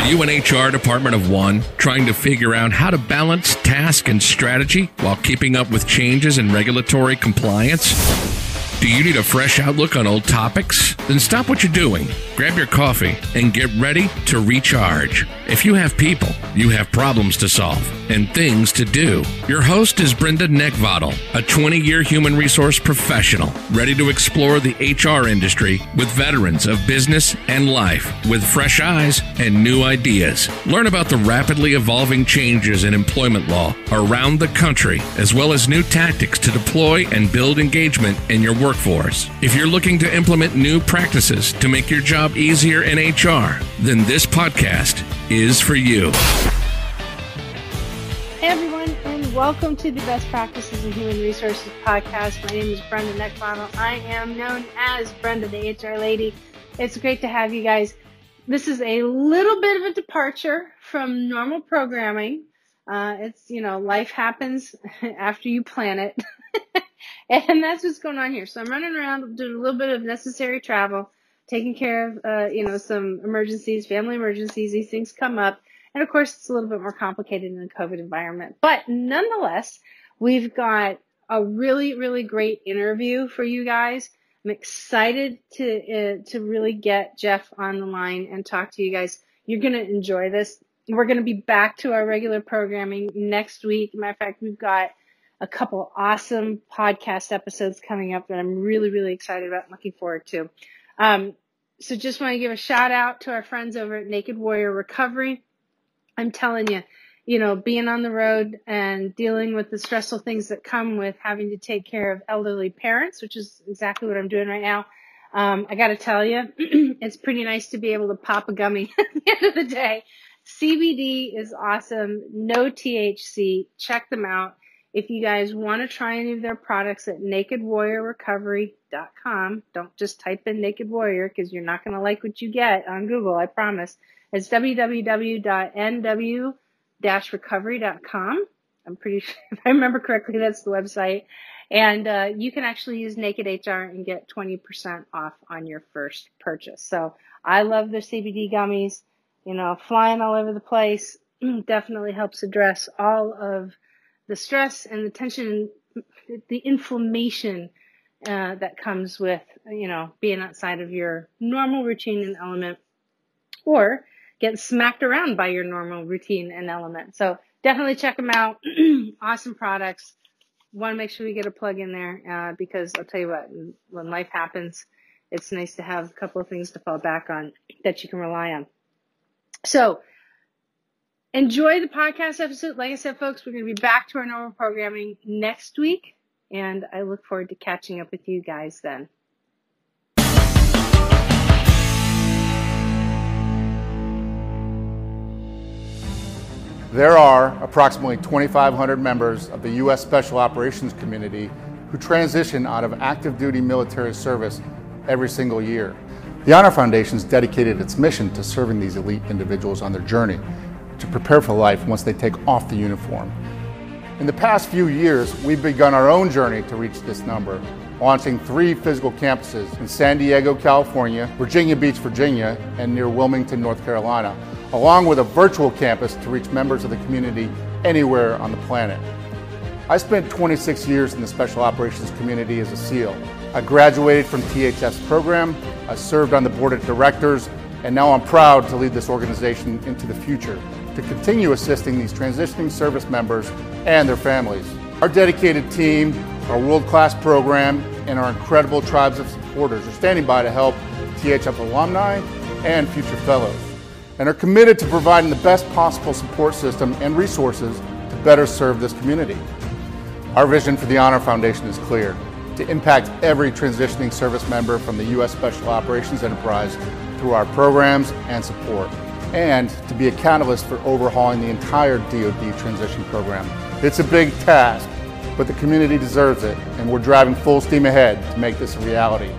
Are you an HR department of one trying to figure out how to balance task and strategy while keeping up with changes in regulatory compliance? Do you need a fresh outlook on old topics? Then stop what you're doing, grab your coffee, and get ready to recharge. If you have people, you have problems to solve and things to do. Your host is Brenda Neckvatal, a 20 year human resource professional, ready to explore the HR industry with veterans of business and life with fresh eyes and new ideas. Learn about the rapidly evolving changes in employment law around the country, as well as new tactics to deploy and build engagement in your workforce. If you're looking to implement new practices to make your job easier in HR, then this podcast is for you. Hey everyone, and welcome to the Best Practices in Human Resources podcast. My name is Brenda Neckvatal. I am known as Brenda, the HR lady. It's great to have you guys. This is a little bit of a departure from normal programming. Uh, it's, you know, life happens after you plan it. and that's what's going on here. So I'm running around doing a little bit of necessary travel taking care of, uh, you know, some emergencies, family emergencies. These things come up. And of course, it's a little bit more complicated in the COVID environment. But nonetheless, we've got a really, really great interview for you guys. I'm excited to uh, to really get Jeff on the line and talk to you guys. You're to enjoy this. We're to be back to our regular programming next week. Matter of fact, we've got a couple awesome podcast episodes coming up that I'm really, really excited about and looking forward to. Um, so just want to give a shout out to our friends over at Naked Warrior Recovery. I'm telling you, you know, being on the road and dealing with the stressful things that come with having to take care of elderly parents, which is exactly what I'm doing right now. Um, I got to tell you, it's pretty nice to be able to pop a gummy at the end of the day. CBD is awesome. No THC. Check them out. If you guys want to try any of their products at nakedwarriorrecovery.com, don't just type in Naked Warrior because you're not going to like what you get on Google, I promise. It's www.nw-recovery.com. I'm pretty sure, if I remember correctly, that's the website. And uh, you can actually use Naked HR and get 20% off on your first purchase. So I love their CBD gummies, you know, flying all over the place. Definitely helps address all of the stress and the tension, the inflammation uh, that comes with, you know, being outside of your normal routine and element or get smacked around by your normal routine and element. So definitely check them out. awesome products. Want to make sure we get a plug in there uh, because I'll tell you what, when life happens, it's nice to have a couple of things to fall back on that you can rely on. So enjoy the podcast episode. Like I said, folks, we're going to be back to our normal programming next week, and I look forward to catching up with you guys then. There are approximately 2,500 members of the U.S. Special Operations Community who transition out of active duty military service every single year. The Honor Foundation has dedicated its mission to serving these elite individuals on their journey to prepare for life once they take off the uniform. In the past few years, we've begun our own journey to reach this number, launching three physical campuses in San Diego, California, Virginia Beach, Virginia, and near Wilmington, North Carolina, along with a virtual campus to reach members of the community anywhere on the planet. I spent 26 years in the Special Operations community as a SEAL. I graduated from THF program, I served on the board of directors, and now I'm proud to lead this organization into the future to continue assisting these transitioning service members and their families. Our dedicated team, our world-class program, and our incredible tribes of supporters are standing by to help THF alumni and future fellows, and are committed to providing the best possible support system and resources to better serve this community. Our vision for the Honor Foundation is clear, to impact every transitioning service member from the U.S. Special Operations Enterprise through our programs and support and to be a catalyst for overhauling the entire DoD transition program. It's a big task, but the community deserves it, and we're driving full steam ahead to make this a reality.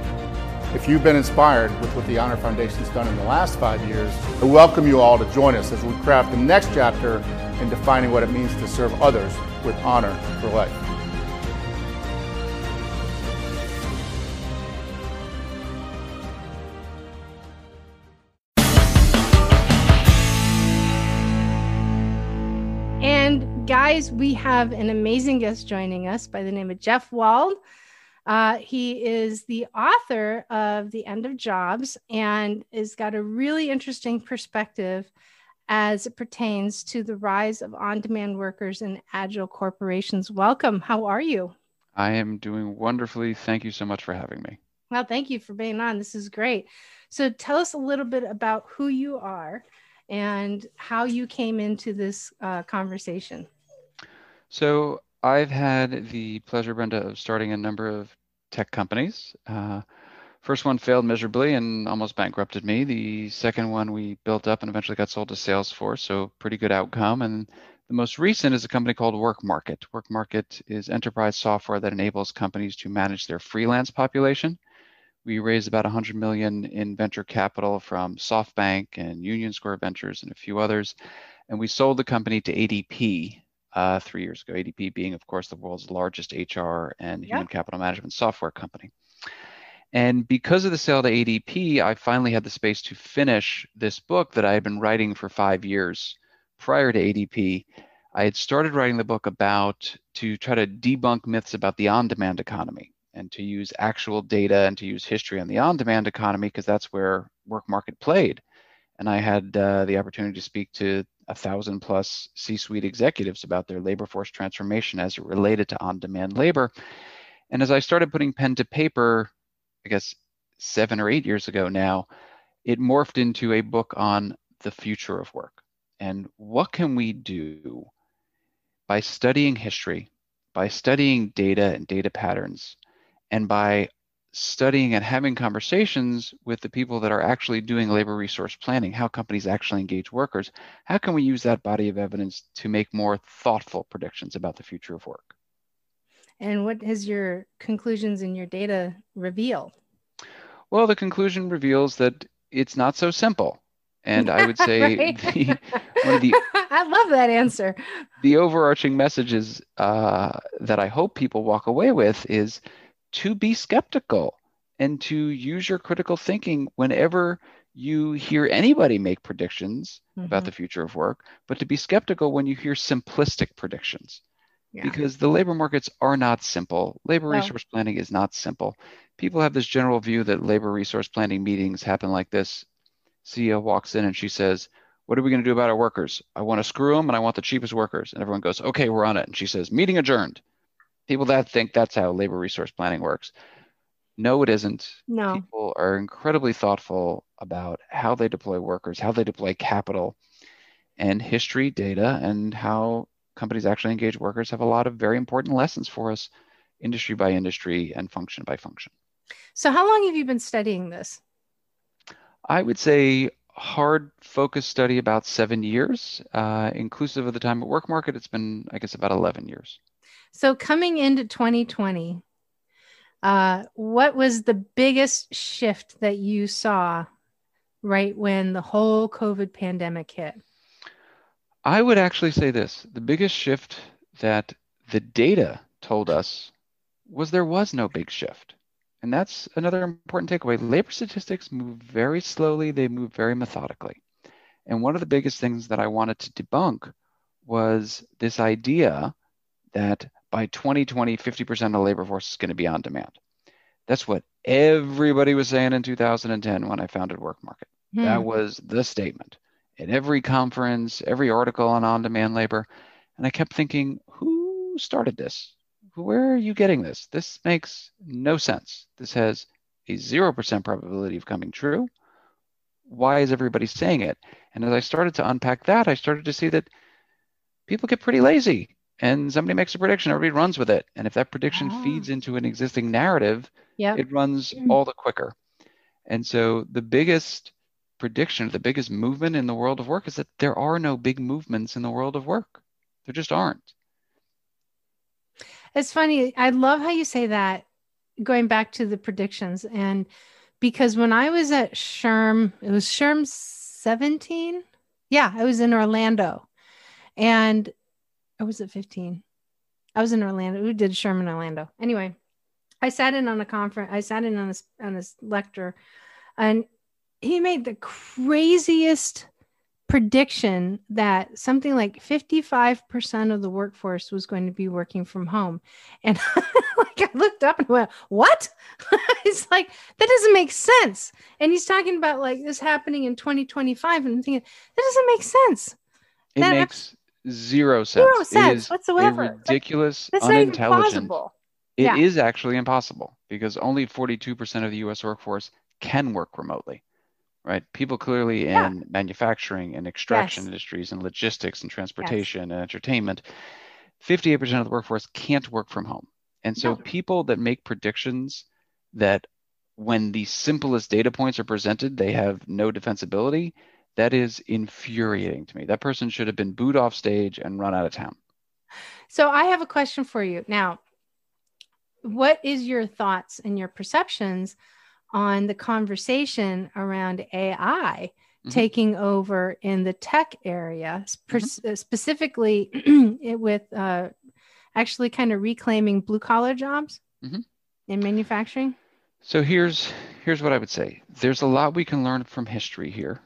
If you've been inspired with what the Honor Foundation's done in the last five years, I welcome you all to join us as we craft the next chapter in defining what it means to serve others with honor for life. Guys, we have an amazing guest joining us by the name of Jeff Wald. Uh, he is the author of The End of Jobs and has got a really interesting perspective as it pertains to the rise of on demand workers in agile corporations. Welcome. How are you? I am doing wonderfully. Thank you so much for having me. Well, thank you for being on. This is great. So, tell us a little bit about who you are and how you came into this uh, conversation. So, I've had the pleasure, Brenda, of starting a number of tech companies. Uh, first one failed miserably and almost bankrupted me. The second one we built up and eventually got sold to Salesforce, so pretty good outcome. And the most recent is a company called WorkMarket. WorkMarket is enterprise software that enables companies to manage their freelance population. We raised about 100 million in venture capital from SoftBank and Union Square Ventures and a few others, and we sold the company to ADP uh, three years ago. ADP being, of course, the world's largest HR and yep. human capital management software company. And because of the sale to ADP, I finally had the space to finish this book that I had been writing for five years prior to ADP. I had started writing the book about to try to debunk myths about the on demand economy and to use actual data and to use history on the on demand economy because that's where WorkMarket played. And I had uh, the opportunity to speak to a thousand plus C suite executives about their labor force transformation as it related to on demand labor. And as I started putting pen to paper, I guess seven or eight years ago now, it morphed into a book on the future of work and what can we do by studying history, by studying data and data patterns, and by studying and having conversations with the people that are actually doing labor resource planning, how companies actually engage workers, how can we use that body of evidence to make more thoughtful predictions about the future of work? And what has your conclusions in your data reveal? Well, the conclusion reveals that it's not so simple. And I would say the, one of the I love that answer. The overarching messages uh, that I hope people walk away with is to be skeptical and to use your critical thinking whenever you hear anybody make predictions mm-hmm. about the future of work, but to be skeptical when you hear simplistic predictions. Yeah. Because the labor markets are not simple. Labor well, resource planning is not simple. People have this general view that labor resource planning meetings happen like this. CEO walks in and she says, What are we going to do about our workers? I want to screw them and I want the cheapest workers. And everyone goes, Okay, we're on it. And she says, Meeting adjourned people that think that's how labor resource planning works. No, it isn't. No. People are incredibly thoughtful about how they deploy workers, how they deploy capital, and history, data, and how companies actually engage workers have a lot of very important lessons for us, industry by industry and function by function. So, how long have you been studying this? I would say hard focus study about seven years, uh, inclusive of the time at WorkMarket. It's been, I guess, about 11 years. So coming into 2020, uh, what was the biggest shift that you saw right when the whole COVID pandemic hit? I would actually say this the biggest shift that the data told us was there was no big shift. And that's another important takeaway. Labor statistics move very slowly, they move very methodically. And one of the biggest things that I wanted to debunk was this idea that by 2020, 50% of the labor force is going to be on demand. That's what everybody was saying in 2010 when I founded WorkMarket. Hmm. That was the statement at every conference, every article on on demand labor. And I kept thinking, who started this? Where are you getting this? This makes no sense. This has a 0% probability of coming true. Why is everybody saying it? And as I started to unpack that, I started to see that people get pretty lazy and somebody makes a prediction, everybody runs with it. And if that prediction oh. feeds into an existing narrative, yep. it runs mm-hmm. all the quicker. And so the biggest prediction, the biggest movement in the world of work is that there are no big movements in the world of work. There just aren't. It's funny. I love how you say that, going back to the predictions. And because when I was at SHRM, it was SHRM 17. Yeah, I was in Orlando. And I was at 15. I was in Orlando. We did Sherman, Orlando. Anyway, I sat in on a conference. I sat in on this on this lecture, and he made the craziest prediction that something like 55% of the workforce was going to be working from home. And like I looked up and went, What? it's like, that doesn't make sense. And he's talking about like this happening in 2025. And I'm thinking, that doesn't make sense. It That makes zero sense. Zero sense is whatsoever. a It's like, ridiculous, That's unintelligent. It is Yeah. actually impossible because only 42% of the US workforce can work remotely, right? People clearly Yeah. in manufacturing and extraction Yes. industries and logistics and transportation and entertainment, 58% of the workforce can't work from home. And so No. people that make predictions that when the simplest data points are presented, they have no defensibility, that is infuriating to me. That person should have been booed off stage and run out of town. So I have a question for you. Now, what is your thoughts and your perceptions on the conversation around AI Mhm. taking over in the tech area, Mm-hmm. uh, specifically it- with uh, actually kind of reclaiming blue collar jobs Mhm. in manufacturing? So here's here's what I would say. There's a lot we can learn from history here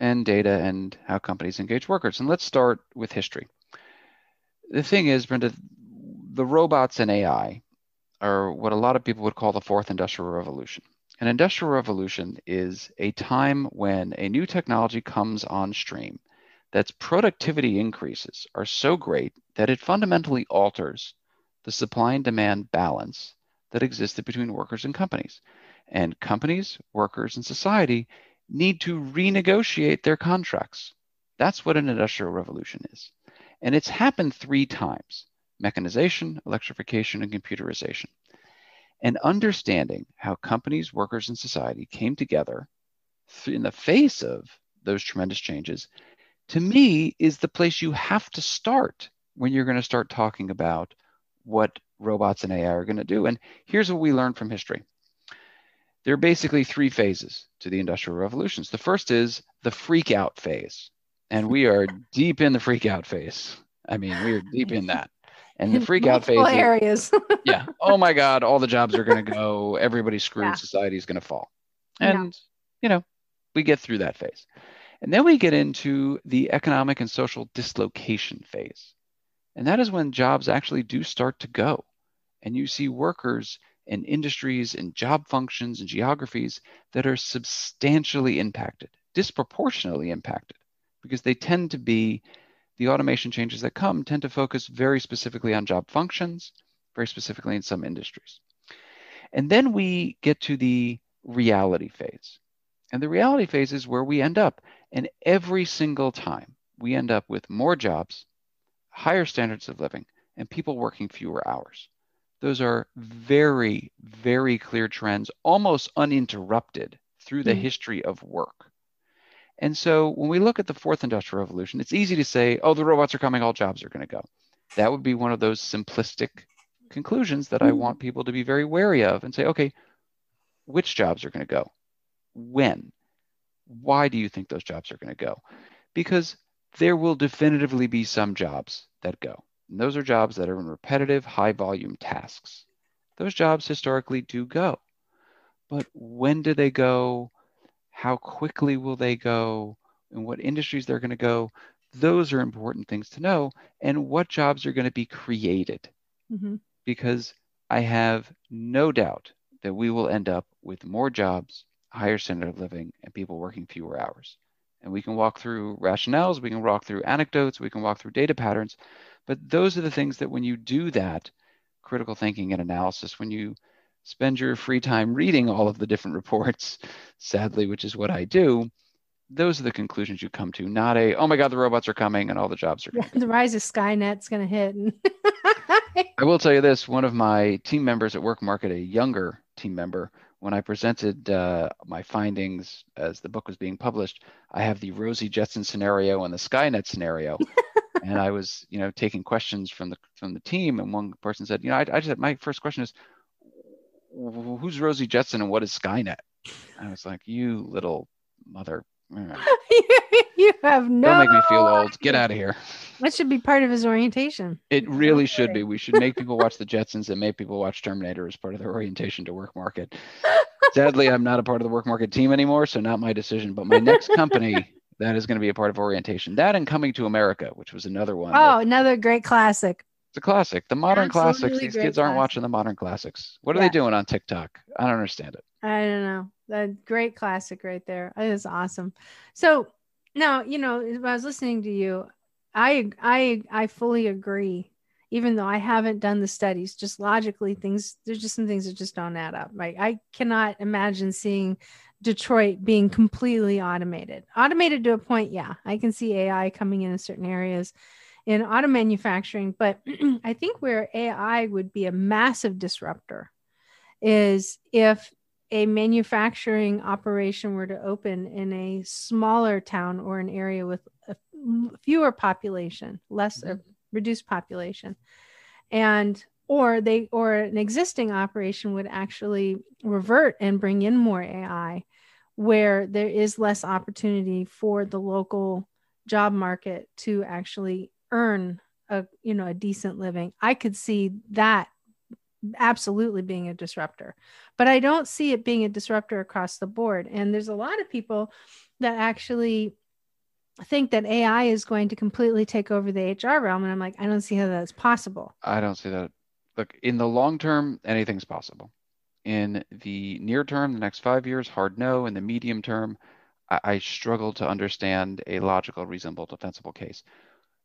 and data and how companies engage workers. And let's start with history. The thing is, Brenda, the robots and AI are what a lot of people would call the fourth industrial revolution. An industrial revolution is a time when a new technology comes on stream that's productivity increases are so great that it fundamentally alters the supply and demand balance that existed between workers and companies. And companies, workers, and society need to renegotiate their contracts. That's what an industrial revolution is. And it's happened three times mechanization, electrification, and computerization. And understanding how companies, workers, and society came together in the face of those tremendous changes, to me, is the place you have to start when you're going to start talking about what robots and AI are going to do. And here's what we learned from history there are basically three phases to the industrial revolutions. The first is the freak out phase. And we are deep in the freak out phase. I mean, we are deep in that. And the freak out phase. multiple is- areas. yeah. Oh my God, all the jobs are going to go. Everybody's screwed. Yeah. Society's going to fall. Yeah. And, you know, we get through that phase. And then we get into the economic and social dislocation phase. And that is when jobs actually do start to go. And you see workers and industries and job functions and geographies that are substantially impacted, disproportionately impacted, because they tend to be the automation changes that come tend to focus very specifically on job functions, very specifically in some industries. And then we get to the reality phase. And the reality phase is where we end up. And every single time we end up with more jobs, higher standards of living, and people working fewer hours. Those are very, very clear trends, almost uninterrupted through the Mhm. history of work. And so when we look at the fourth industrial revolution, it's easy to say, oh, the robots are coming, all jobs are going to go. That would be one of those simplistic conclusions that I Mhm. want people to be very wary of and say, okay, which jobs are going to go? When? Why do you think those jobs are going to go? Because there will definitively be some jobs that go. And those are jobs that are in repetitive, high volume tasks. Those jobs historically do go. But when do they go? How quickly will they go? And what industries they're going to go? Those are important things to know. And what jobs are going to be created? Mhm. Because I have no doubt that we will end up with more jobs, higher standard of living, and people working fewer hours. And we can walk through rationales, we can walk through anecdotes, we can walk through data patterns. But those are the things that when you do that critical thinking and analysis, when you spend your free time reading all of the different reports, sadly, which is what I do, those are the conclusions you come to, not a, oh my God, the robots are coming and all the jobs are going Yeah, the rise of Skynet's going to hit. I will tell you this one of my team members at WorkMarket, a younger team member, when I presented uh, my findings as the book was being published, I have the Rosie Jetson scenario and the Skynet scenario. and I was, you know, taking questions from the from the team, and one person said, you know, I, I just my first question is, who's Rosie Jetson and what is Skynet? I was like, you little mother, mm. you have no. don't make me feel old. Get out of here. That should be part of his orientation. It really should be. We should make people watch the Jetsons and make people watch Terminator as part of their orientation to WorkMarket. Sadly, I'm not a part of the WorkMarket team anymore, so not my decision. But my next company That is going to be a part of orientation. That and Coming to America, which was another one. Oh, another great classic. It's a classic. The modern Absolutely classics. These kids aren't classic. watching the modern classics. What are Yeah. they doing on TikTok? I don't understand it. I don't know. That great classic right there. It is awesome. So now, you know, I was listening to you, I I I fully agree. Even though I haven't done the studies, just logically things there's just some things that just don't add up. Like I cannot imagine seeing Detroit being completely automated. Automated to a point, yeah. I can see AI coming in in certain areas in auto manufacturing, but I think where AI would be a massive disruptor is if a manufacturing operation were to open in a smaller town or an area with a fewer population, less uh, reduced population, and or they or an existing operation would actually revert and bring in more AI, where there is less opportunity for the local job market to actually earn a you know a decent living. I could see that absolutely being a disruptor but I don't see it being a disruptor across the board. And there's a lot of people that actually think that AI is going to completely take over the HR realm. And I'm like, I don't see how that's possible. I don't see that. Look, in the long term, anything's possible. In the near term, the next five years, hard no. In the medium term, I, I struggle to understand a logical, reasonable, defensible case.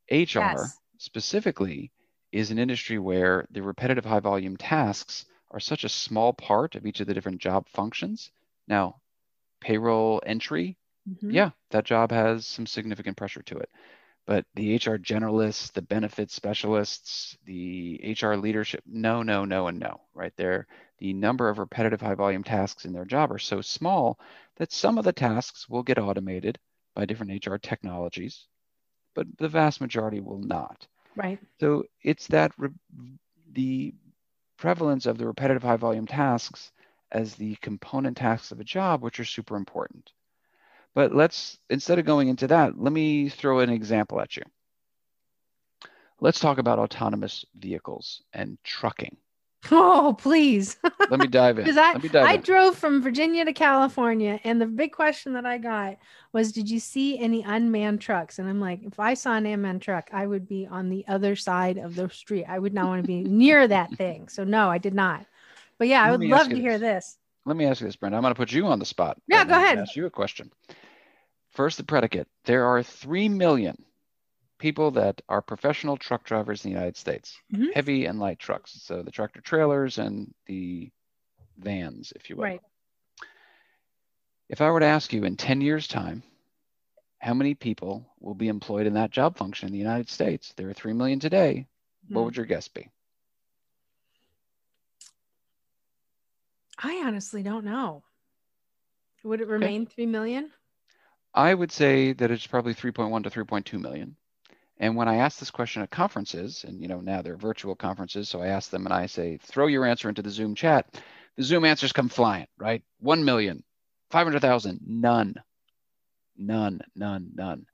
HR Yes. specifically is an industry where the repetitive high volume tasks are such a small part of each of the different job functions. Now, payroll entry, Mhm. yeah, that job has some significant pressure to it. But the HR generalists, the benefits specialists, the HR leadership, no, no, no, and no, right there. The number of repetitive high volume tasks in their job are so small that some of the tasks will get automated by different HR technologies, but the vast majority will not. Right. So it's that re- the prevalence of the repetitive high volume tasks as the component tasks of a job, which are super important. But let's, instead of going into that, let me throw an example at you. Let's talk about autonomous vehicles and trucking. Oh, please. Let me dive in. I, me dive I in. drove from Virginia to California, and the big question that I got was, Did you see any unmanned trucks? And I'm like, If I saw an unmanned truck, I would be on the other side of the street. I would not want to be near that thing. So, no, I did not. But yeah, I would love to hear this. Let me ask you this, Brenda. I'm going to put you on the spot. Yeah, go ahead. Ask you a question. First, the predicate. There are three million people that are professional truck drivers in the United States, Mhm. heavy and light trucks. So the tractor trailers and the vans, if you will. Right. If I were to ask you in 10 years' time, how many people will be employed in that job function in the United States? There are 3 million today. What Hmm. would your guess be? I honestly don't know. Would it remain 3 million? I would say that it's probably 3.1 to 3.2 million. And when I ask this question at conferences, and you know now they're virtual conferences, so I ask them and I say, throw your answer into the Zoom chat. The Zoom answers come flying, right? 1 million, 500,000, none, none, none, none.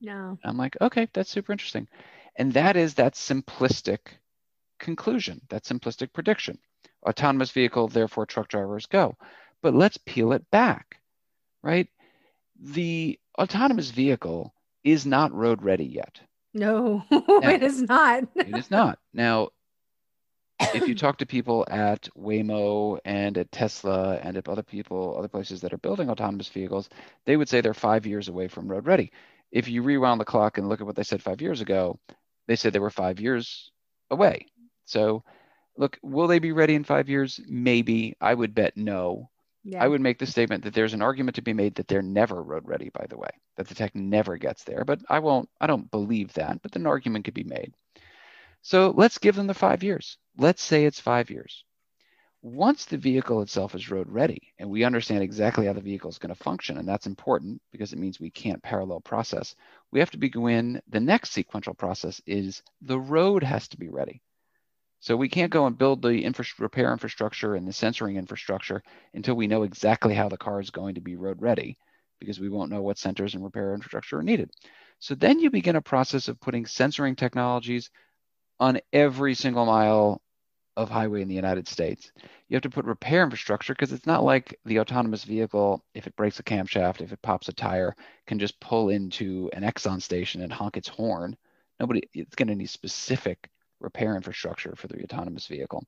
No. I'm like, okay, that's super interesting. And that is that simplistic conclusion, that simplistic prediction. Autonomous vehicle, therefore truck drivers go. But let's peel it back, right? The autonomous vehicle is not road ready yet. No, it is not. It is not. Now, if you talk to people at Waymo and at Tesla and at other people, other places that are building autonomous vehicles, they would say they're five years away from road ready. If you rewound the clock and look at what they said five years ago, they said they were five years away. So, look, will they be ready in five years? Maybe. I would bet no. Yeah. I would make the statement that there's an argument to be made that they're never road ready, by the way, that the tech never gets there. But I won't, I don't believe that, but an argument could be made. So let's give them the five years. Let's say it's five years. Once the vehicle itself is road ready and we understand exactly how the vehicle is going to function, and that's important because it means we can't parallel process, we have to begin the next sequential process is the road has to be ready. So we can't go and build the infra- repair infrastructure and the sensoring infrastructure until we know exactly how the car is going to be road ready because we won't know what sensors and repair infrastructure are needed. So then you begin a process of putting sensoring technologies on every single mile of highway in the United States. You have to put repair infrastructure because it's not like the autonomous vehicle, if it breaks a camshaft, if it pops a tire, can just pull into an Exxon station and honk its horn. Nobody, it's going to need specific repair infrastructure for the autonomous vehicle.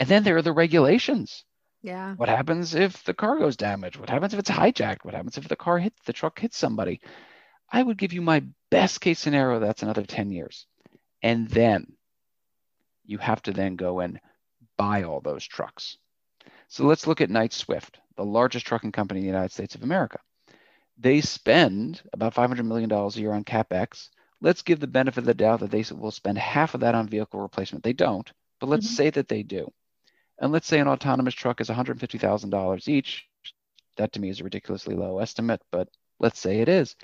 And then there are the regulations. Yeah. What happens if the car goes damaged? What happens if it's hijacked? What happens if the car hits the truck hits somebody? I would give you my best case scenario that's another 10 years. And then you have to then go and buy all those trucks. So let's look at Knight Swift, the largest trucking company in the United States of America. They spend about $500 million a year on CapEx. Let's give the benefit of the doubt that they will spend half of that on vehicle replacement. They don't, but let's mm-hmm. say that they do. And let's say an autonomous truck is $150,000 each. That to me is a ridiculously low estimate, but let's say it is.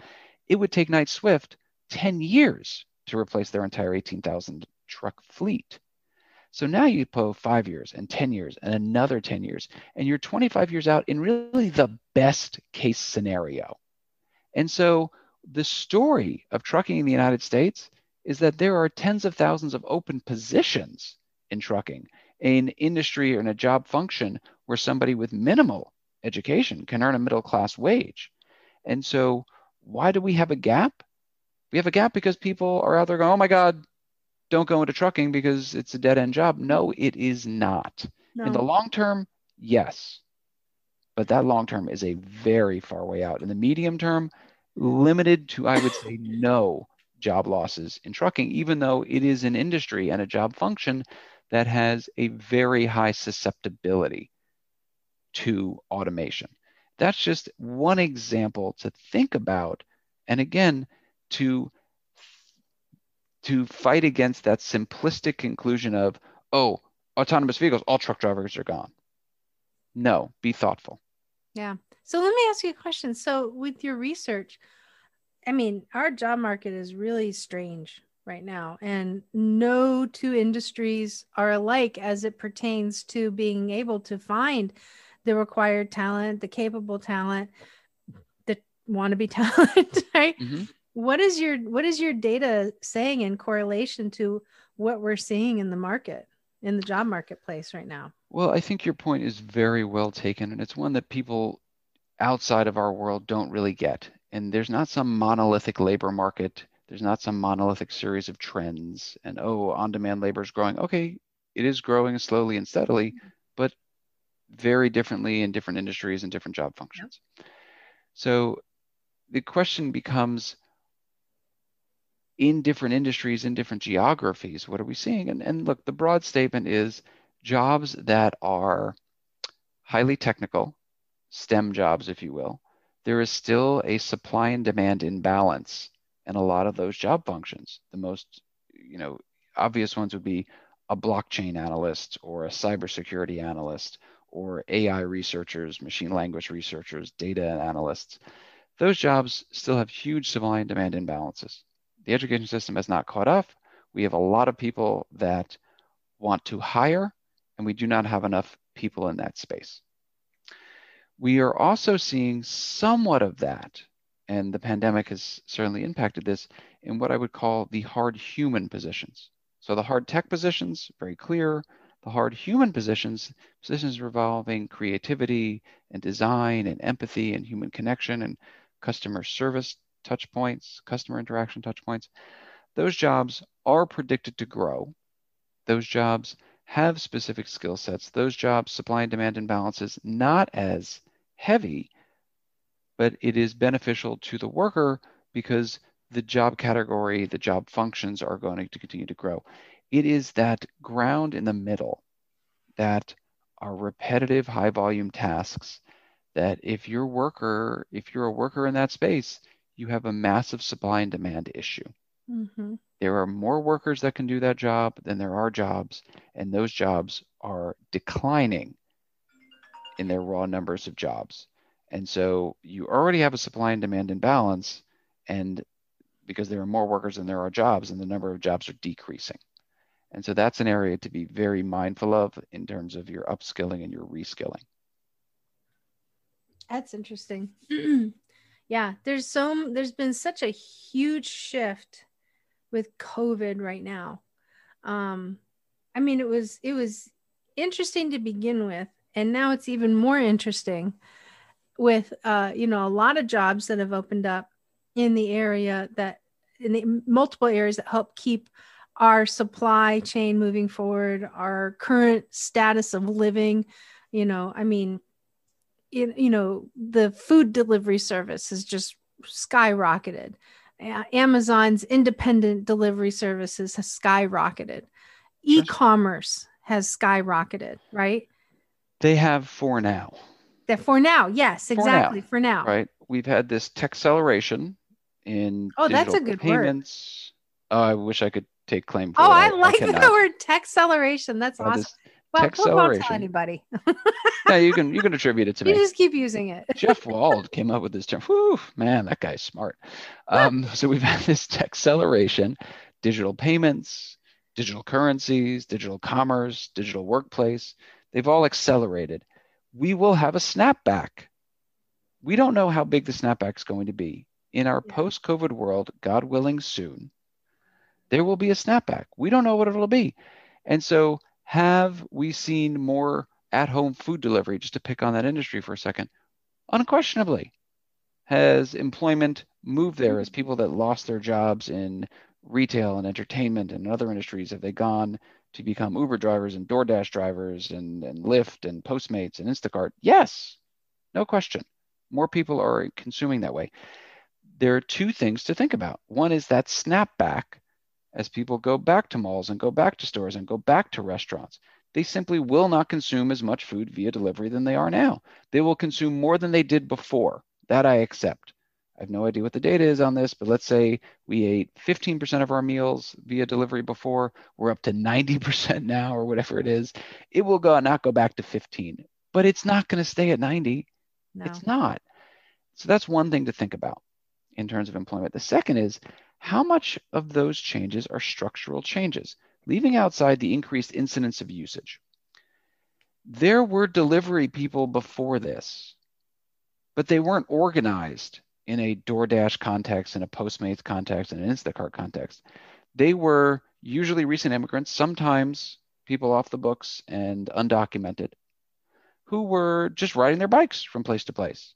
It would take Knight Swift 10 years to replace their entire 18,000 truck fleet. So now you put five years and 10 years and another 10 years, and you're 25 years out in really the best case scenario. And so the story of trucking in the United States is that there are tens of thousands of open positions in trucking, an industry or in a job function where somebody with minimal education can earn a middle class wage. And so, why do we have a gap? We have a gap because people are out there going, oh my God, don't go into trucking because it's a dead end job. No, it is not. No. In the long term, yes. But that long term is a very far way out. In the medium term, limited to, I would say, no job losses in trucking, even though it is an industry and a job function that has a very high susceptibility to automation. That's just one example to think about. And again, to to fight against that simplistic conclusion of, oh, autonomous vehicles, all truck drivers are gone. No, be thoughtful. Yeah. So let me ask you a question. So with your research, I mean, our job market is really strange right now, and no two industries are alike as it pertains to being able to find the required talent, the capable talent, the wannabe talent, right? Mm-hmm what is your what is your data saying in correlation to what we're seeing in the market in the job marketplace right now well i think your point is very well taken and it's one that people outside of our world don't really get and there's not some monolithic labor market there's not some monolithic series of trends and oh on demand labor is growing okay it is growing slowly and steadily but very differently in different industries and different job functions yep. so the question becomes in different industries, in different geographies, what are we seeing? And, and look, the broad statement is jobs that are highly technical, STEM jobs, if you will, there is still a supply and demand imbalance in a lot of those job functions. The most, you know, obvious ones would be a blockchain analyst or a cybersecurity analyst or AI researchers, machine language researchers, data analysts. Those jobs still have huge supply and demand imbalances the education system has not caught up. We have a lot of people that want to hire, and we do not have enough people in that space. We are also seeing somewhat of that, and the pandemic has certainly impacted this in what I would call the hard human positions. So the hard tech positions, very clear. The hard human positions, positions revolving creativity and design and empathy and human connection and customer service touch points, customer interaction touch points, those jobs are predicted to grow. Those jobs have specific skill sets. Those jobs, supply and demand imbalances, not as heavy, but it is beneficial to the worker because the job category, the job functions are going to continue to grow. It is that ground in the middle that are repetitive, high volume tasks that if your worker, if you're a worker in that space, you have a massive supply and demand issue. Mm-hmm. There are more workers that can do that job than there are jobs, and those jobs are declining in their raw numbers of jobs. And so you already have a supply and demand imbalance, and because there are more workers than there are jobs, and the number of jobs are decreasing. And so that's an area to be very mindful of in terms of your upskilling and your reskilling. That's interesting. yeah there's so there's been such a huge shift with covid right now um I mean, it was it was interesting to begin with, and now it's even more interesting with uh, you know a lot of jobs that have opened up in the area that in the multiple areas that help keep our supply chain moving forward, our current status of living. You know, I mean, you, you know, the food delivery service has just skyrocketed. Amazon's independent delivery services has skyrocketed. E-commerce has skyrocketed, right? They have for now. That for now, yes, exactly. For now, for now. right? We've had this tech acceleration in oh, that's a good payments. Word. Oh, I wish I could take claim for Oh, I, I like I the word tech acceleration. That's awesome. Well, we won't tell anybody. yeah, you can you can attribute it to you me. You just keep using it. Jeff Wald came up with this term. Whew, man, that guy's smart. Um, so we've had this tech acceleration, digital payments, digital currencies, digital commerce, digital workplace. They've all accelerated. We will have a snapback. We don't know how big the snapback is going to be. In our post-COVID world, God willing, soon, there will be a snapback. We don't know what it'll be, and so have we seen more at home food delivery, just to pick on that industry for a second? Unquestionably. Has employment moved there as mm-hmm. people that lost their jobs in retail and entertainment and other industries? Have they gone to become Uber drivers and DoorDash drivers and, and Lyft and Postmates and Instacart? Yes, no question. More people are consuming that way. There are two things to think about. One is that snapback as people go back to malls and go back to stores and go back to restaurants. They simply will not consume as much food via delivery than they are now. They will consume more than they did before. That I accept. I have no idea what the data is on this, but let's say we ate 15% of our meals via delivery before. We're up to 90% now, or whatever it is. It will go not go back to 15, but it's not going to stay at 90. No. It's not. So that's one thing to think about in terms of employment. The second is how much of those changes are structural changes, leaving outside the increased incidence of usage? There were delivery people before this, but they weren't organized in a DoorDash context, in a Postmates context, in an Instacart context. They were usually recent immigrants, sometimes people off the books and undocumented, who were just riding their bikes from place to place.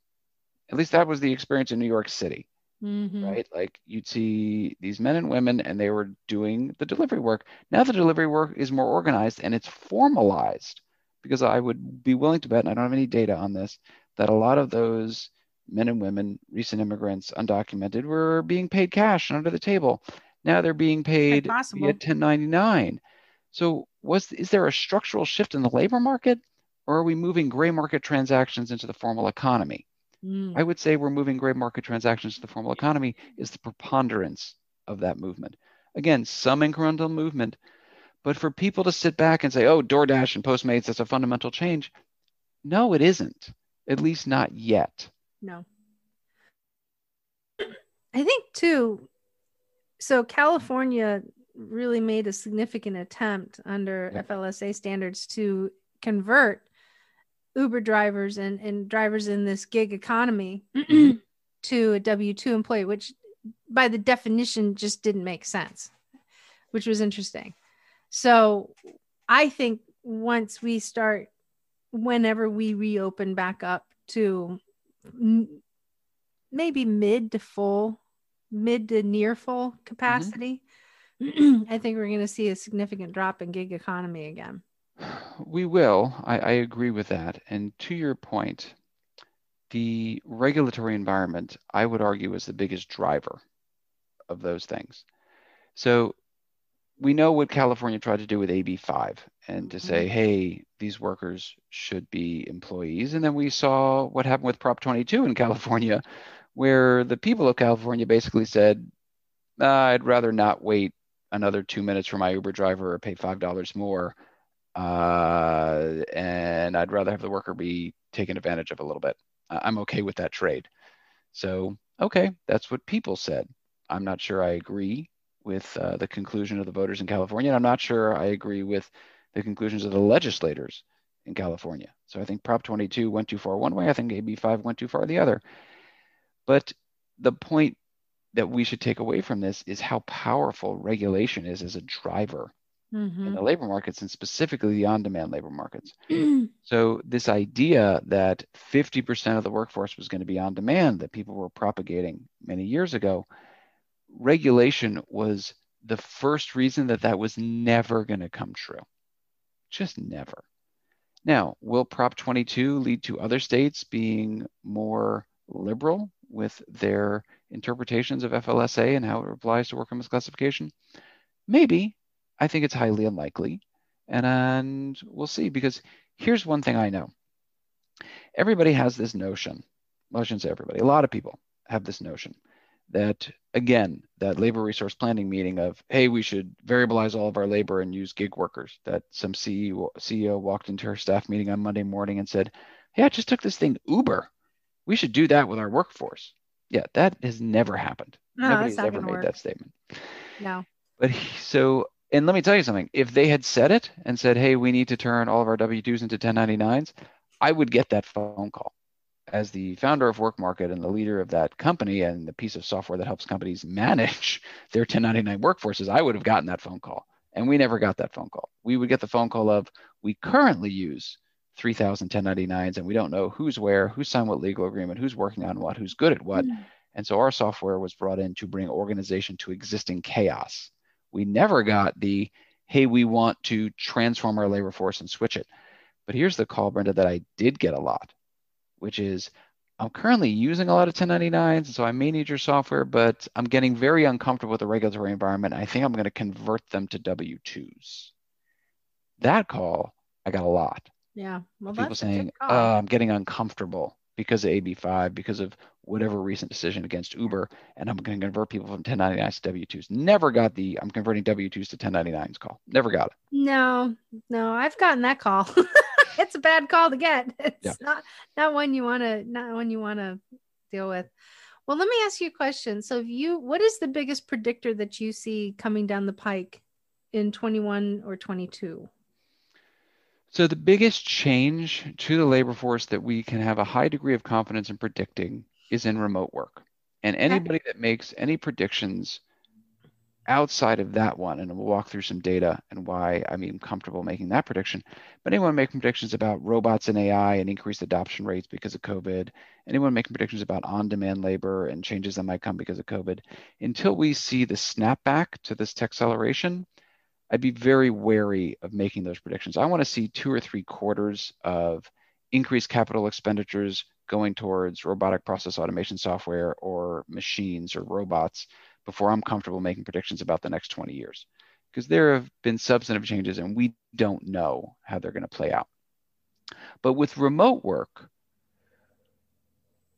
At least that was the experience in New York City mm-hmm. right? Like you'd see these men and women, and they were doing the delivery work. Now the delivery work is more organized and it's formalized because I would be willing to bet, and I don't have any data on this, that a lot of those men and women, recent immigrants, undocumented, were being paid cash under the table. Now they're being paid via 1099. So was is there a structural shift in the labor market, or are we moving gray market transactions into the formal economy? Mm. I would say we're moving gray market transactions to the formal economy is the preponderance of that movement. Again, some incremental movement, but for people to sit back and say, oh, DoorDash and Postmates, that's a fundamental change. No, it isn't, at least not yet. No. I think, too, so California really made a significant attempt under yeah. FLSA standards to convert Uber drivers and, and drivers in this gig economy mm-hmm. to a W 2 employee, which by the definition just didn't make sense, which was interesting. So I think once we start, whenever we reopen back up to maybe mid to full, mid to near full capacity, mm-hmm. I think we're going to see a significant drop in gig economy again. We will. I, I agree with that. And to your point, the regulatory environment, I would argue, is the biggest driver of those things. So we know what California tried to do with AB5 and to say, mm-hmm. hey, these workers should be employees. And then we saw what happened with Prop 22 in California, where the people of California basically said, I'd rather not wait another two minutes for my Uber driver or pay $5 more uh, and I'd rather have the worker be taken advantage of a little bit. I'm okay with that trade. So, okay, that's what people said. I'm not sure I agree with uh, the conclusion of the voters in California. And I'm not sure I agree with the conclusions of the legislators in California. So I think Prop 22 went too far one way. I think AB 5 went too far the other. But the point that we should take away from this is how powerful regulation is as a driver mm-hmm. in the labor markets and specifically the on-demand labor markets. so this idea that 50% of the workforce was going to be on demand that people were propagating many years ago, regulation was the first reason that that was never going to come true. Just never. Now, will Prop 22 lead to other states being more liberal with their interpretations of FLSA and how it applies to work worker misclassification? Maybe. I think it's highly unlikely. And, and we'll see, because here's one thing I know. Everybody has this notion, well, I shouldn't say everybody, a lot of people have this notion that, again, that labor resource planning meeting of, hey, we should variabilize all of our labor and use gig workers, that some CEO, CEO walked into her staff meeting on Monday morning and said, hey, I just took this thing Uber. We should do that with our workforce. Yeah, that has never happened. No, Nobody's ever made work. that statement. No. But he, so, and let me tell you something. If they had said it and said, "Hey, we need to turn all of our W-2s into 1099s," I would get that phone call. As the founder of WorkMarket and the leader of that company and the piece of software that helps companies manage their 1099 workforces, I would have gotten that phone call. And we never got that phone call. We would get the phone call of, "We currently use 3,000 1099s, and we don't know who's where, who signed what legal agreement, who's working on what, who's good at what." Mm. And so our software was brought in to bring organization to existing chaos. We never got the, hey, we want to transform our labor force and switch it. But here's the call, Brenda, that I did get a lot, which is I'm currently using a lot of 1099s, so I may need your software, but I'm getting very uncomfortable with the regulatory environment. I think I'm going to convert them to W 2s. That call, I got a lot. Yeah. Well, People saying, a good call. oh, I'm getting uncomfortable because of AB5, because of whatever recent decision against Uber, and I'm going to convert people from 1099s to W2s. Never got the I'm converting W2s to 1099s call. Never got it. no, no, I've gotten that call. it's a bad call to get. It's Yeah. not not one you want to not one you want to deal with. Well, let me ask you a question. So, if you, what is the biggest predictor that you see coming down the pike in 21 or 22? So the biggest change to the labor force that we can have a high degree of confidence in predicting is in remote work. And anybody that makes any predictions outside of that one, and we'll walk through some data and why I'm even comfortable making that prediction. But anyone making predictions about robots and AI and increased adoption rates because of COVID, anyone making predictions about on-demand labor and changes that might come because of COVID, until we see the snapback to this tech acceleration, I'd be very wary of making those predictions. I want to see two or three quarters of increased capital expenditures going towards robotic process automation software or machines or robots before I'm comfortable making predictions about the next 20 years. Because there have been substantive changes and we don't know how they're going to play out. But with remote work,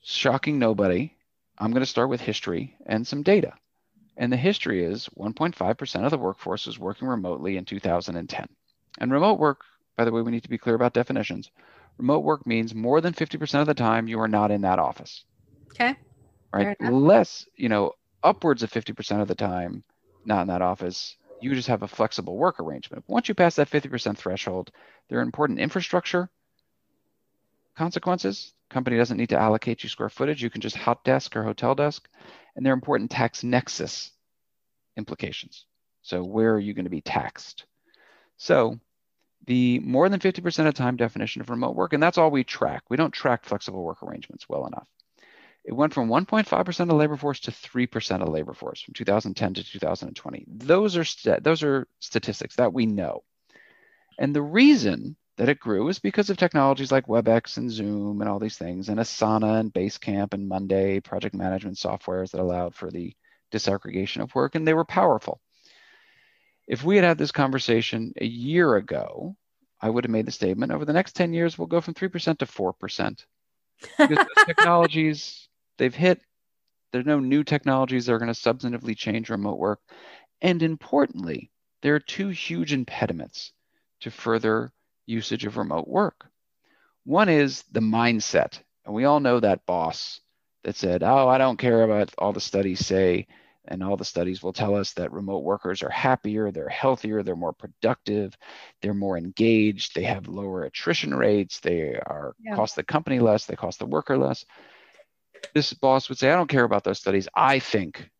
shocking nobody, I'm going to start with history and some data. And the history is 1.5% of the workforce was working remotely in 2010. And remote work, by the way, we need to be clear about definitions. Remote work means more than 50% of the time you are not in that office, Okay. right? Less, you know, upwards of 50% of the time not in that office, you just have a flexible work arrangement. Once you pass that 50% threshold, there are important infrastructure consequences. Company doesn't need to allocate you square footage. You can just hot desk or hotel desk. And there are important tax nexus implications. So where are you going to be taxed? So the more than 50% of time definition of remote work, and that's all we track. We don't track flexible work arrangements well enough. It went from 1.5% of labor force to 3% of labor force from 2010 to 2020. Those are st- those are statistics that we know. And the reason that it grew is because of technologies like WebEx and Zoom and all these things, and Asana and Basecamp and Monday project management softwares that allowed for the disaggregation of work, and they were powerful. If we had had this conversation a year ago, I would have made the statement over the next 10 years, we'll go from 3% to 4%. Because those technologies, they've hit, there's no new technologies that are going to substantively change remote work. And importantly, there are two huge impediments to further usage of remote work. One is the mindset. And we all know that boss that said, Oh, I don't care about all the studies say, and all the studies will tell us that remote workers are happier, they're healthier, they're more productive, they're more engaged, they have lower attrition rates, they are Yeah. cost the company less, they cost the worker less. This boss would say, I don't care about those studies. I think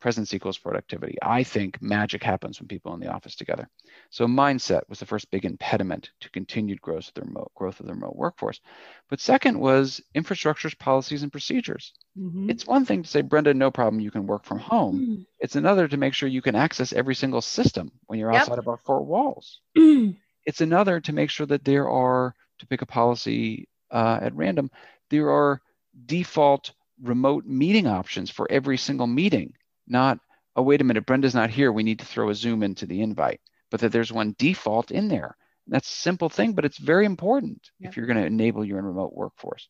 presence equals productivity. I think magic happens when people are in the office together. So mindset was the first big impediment to continued growth of the remote, growth of the remote workforce. But second was infrastructures, policies, and procedures. Mm-hmm. It's one thing to say, Brenda, no problem, you can work from home. Mm-hmm. It's another to make sure you can access every single system when you're yep. outside of our four walls. it's another to make sure that there are, to pick a policy uh, at random, there are default remote meeting options for every single meeting, not, oh, wait a minute, Brenda's not here. We need to throw a Zoom into the invite, but that there's one default in there. That's a simple thing, but it's very important if you're going to enable your remote workforce.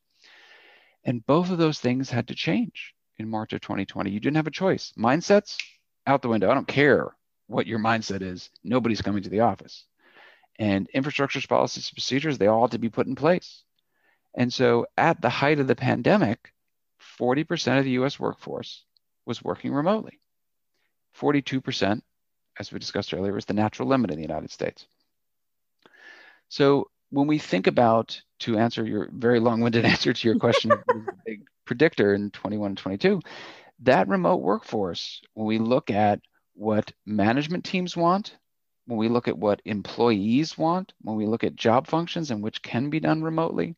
And both of those things had to change in March of 2020. You didn't have a choice. Mindsets out the window. I don't care what your mindset is. Nobody's coming to the office. And infrastructures, policies, procedures, they all had to be put in place. And so at the height of the pandemic, 40% of the US workforce was working remotely. 42%, as we discussed earlier, is the natural limit in the United States. So when we think about, to answer your very long-winded answer to your question, big predictor in 21 and 22, that remote workforce, when we look at what management teams want, when we look at what employees want, when we look at job functions and which can be done remotely,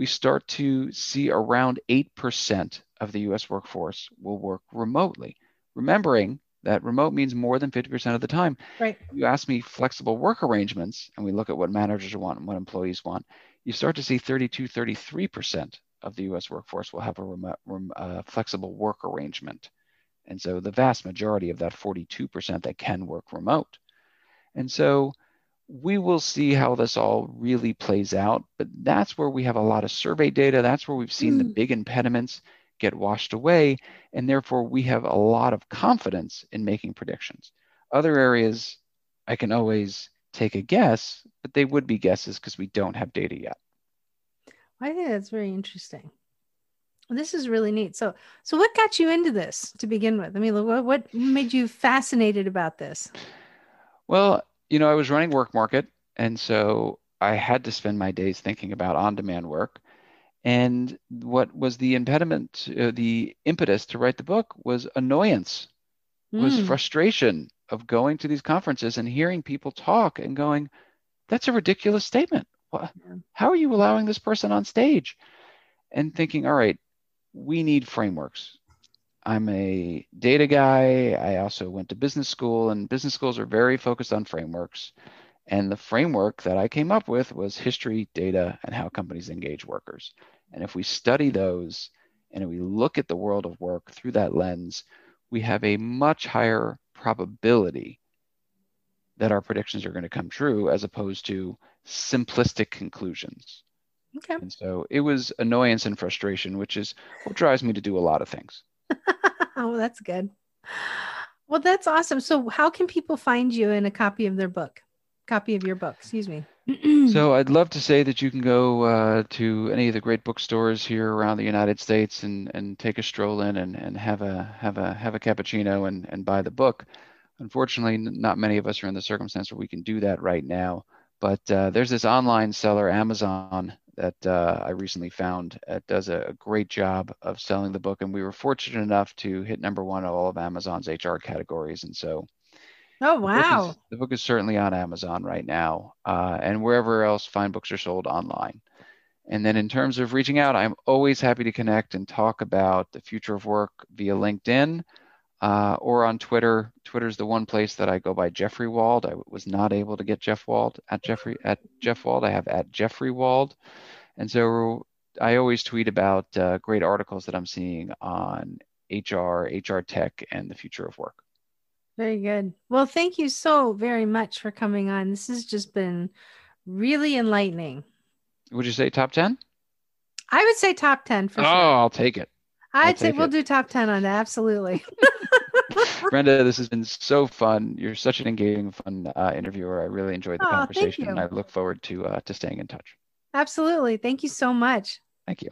we start to see around 8% of the US workforce will work remotely. Remembering that remote means more than 50% of the time. Right. You ask me flexible work arrangements, and we look at what managers want and what employees want, you start to see 32, 33% of the US workforce will have a remote, uh, flexible work arrangement. And so the vast majority of that 42% that can work remote. And so we will see how this all really plays out, but that's where we have a lot of survey data. That's where we've seen mm. the big impediments get washed away, and therefore we have a lot of confidence in making predictions. Other areas, I can always take a guess, but they would be guesses because we don't have data yet. I think that's very interesting. This is really neat. So, so what got you into this to begin with? I mean, what, what made you fascinated about this? Well, you know, I was running WorkMarket, and so I had to spend my days thinking about on-demand work. And what was the impediment, uh, the impetus to write the book was annoyance, mm. was hmm. frustration of going to these conferences and hearing people talk and going, "That's a ridiculous statement. What, how are you allowing this person on stage?" And thinking, "All right, we need frameworks. I'm a data guy. I also went to business school, and business schools are very focused on frameworks. And the framework that I came up with was history, data, and how companies engage workers. And if we study those and we look at the world of work through that lens, we have a much higher probability that our predictions are going to come true as opposed to simplistic conclusions. Okay. And so it was annoyance and frustration, which is what drives me to do a lot of things. oh, that's good. Well, that's awesome. So, how can people find you in a copy of their book? Copy of your book, excuse me. so, I'd love to say that you can go uh, to any of the great bookstores here around the United States and, and take a stroll in and, and have a have a have a cappuccino and, and buy the book. Unfortunately, not many of us are in the circumstance where we can do that right now. But uh, there's this online seller, Amazon, that uh, I recently found uh, does a, great job of selling the book. And we were fortunate enough to hit number one of all of Amazon's HR categories. And so, oh, wow. The book is, the book is certainly on Amazon right now uh, and wherever else fine books are sold online. And then in terms of reaching out, I'm always happy to connect and talk about the future of work via LinkedIn. Uh, or on Twitter. Twitter is the one place that I go by Jeffrey Wald. I was not able to get Jeff Wald at Jeffrey at Jeff Wald. I have at Jeffrey Wald, and so I always tweet about uh, great articles that I'm seeing on HR, HR tech, and the future of work. Very good. Well, thank you so very much for coming on. This has just been really enlightening. Would you say top 10? I would say top 10 for oh, sure. Oh, I'll take it. I'd say we'll do top 10 on that. Absolutely. Brenda, this has been so fun. You're such an engaging, fun uh, interviewer. I really enjoyed the oh, conversation, and I look forward to uh, to staying in touch. Absolutely. Thank you so much. Thank you.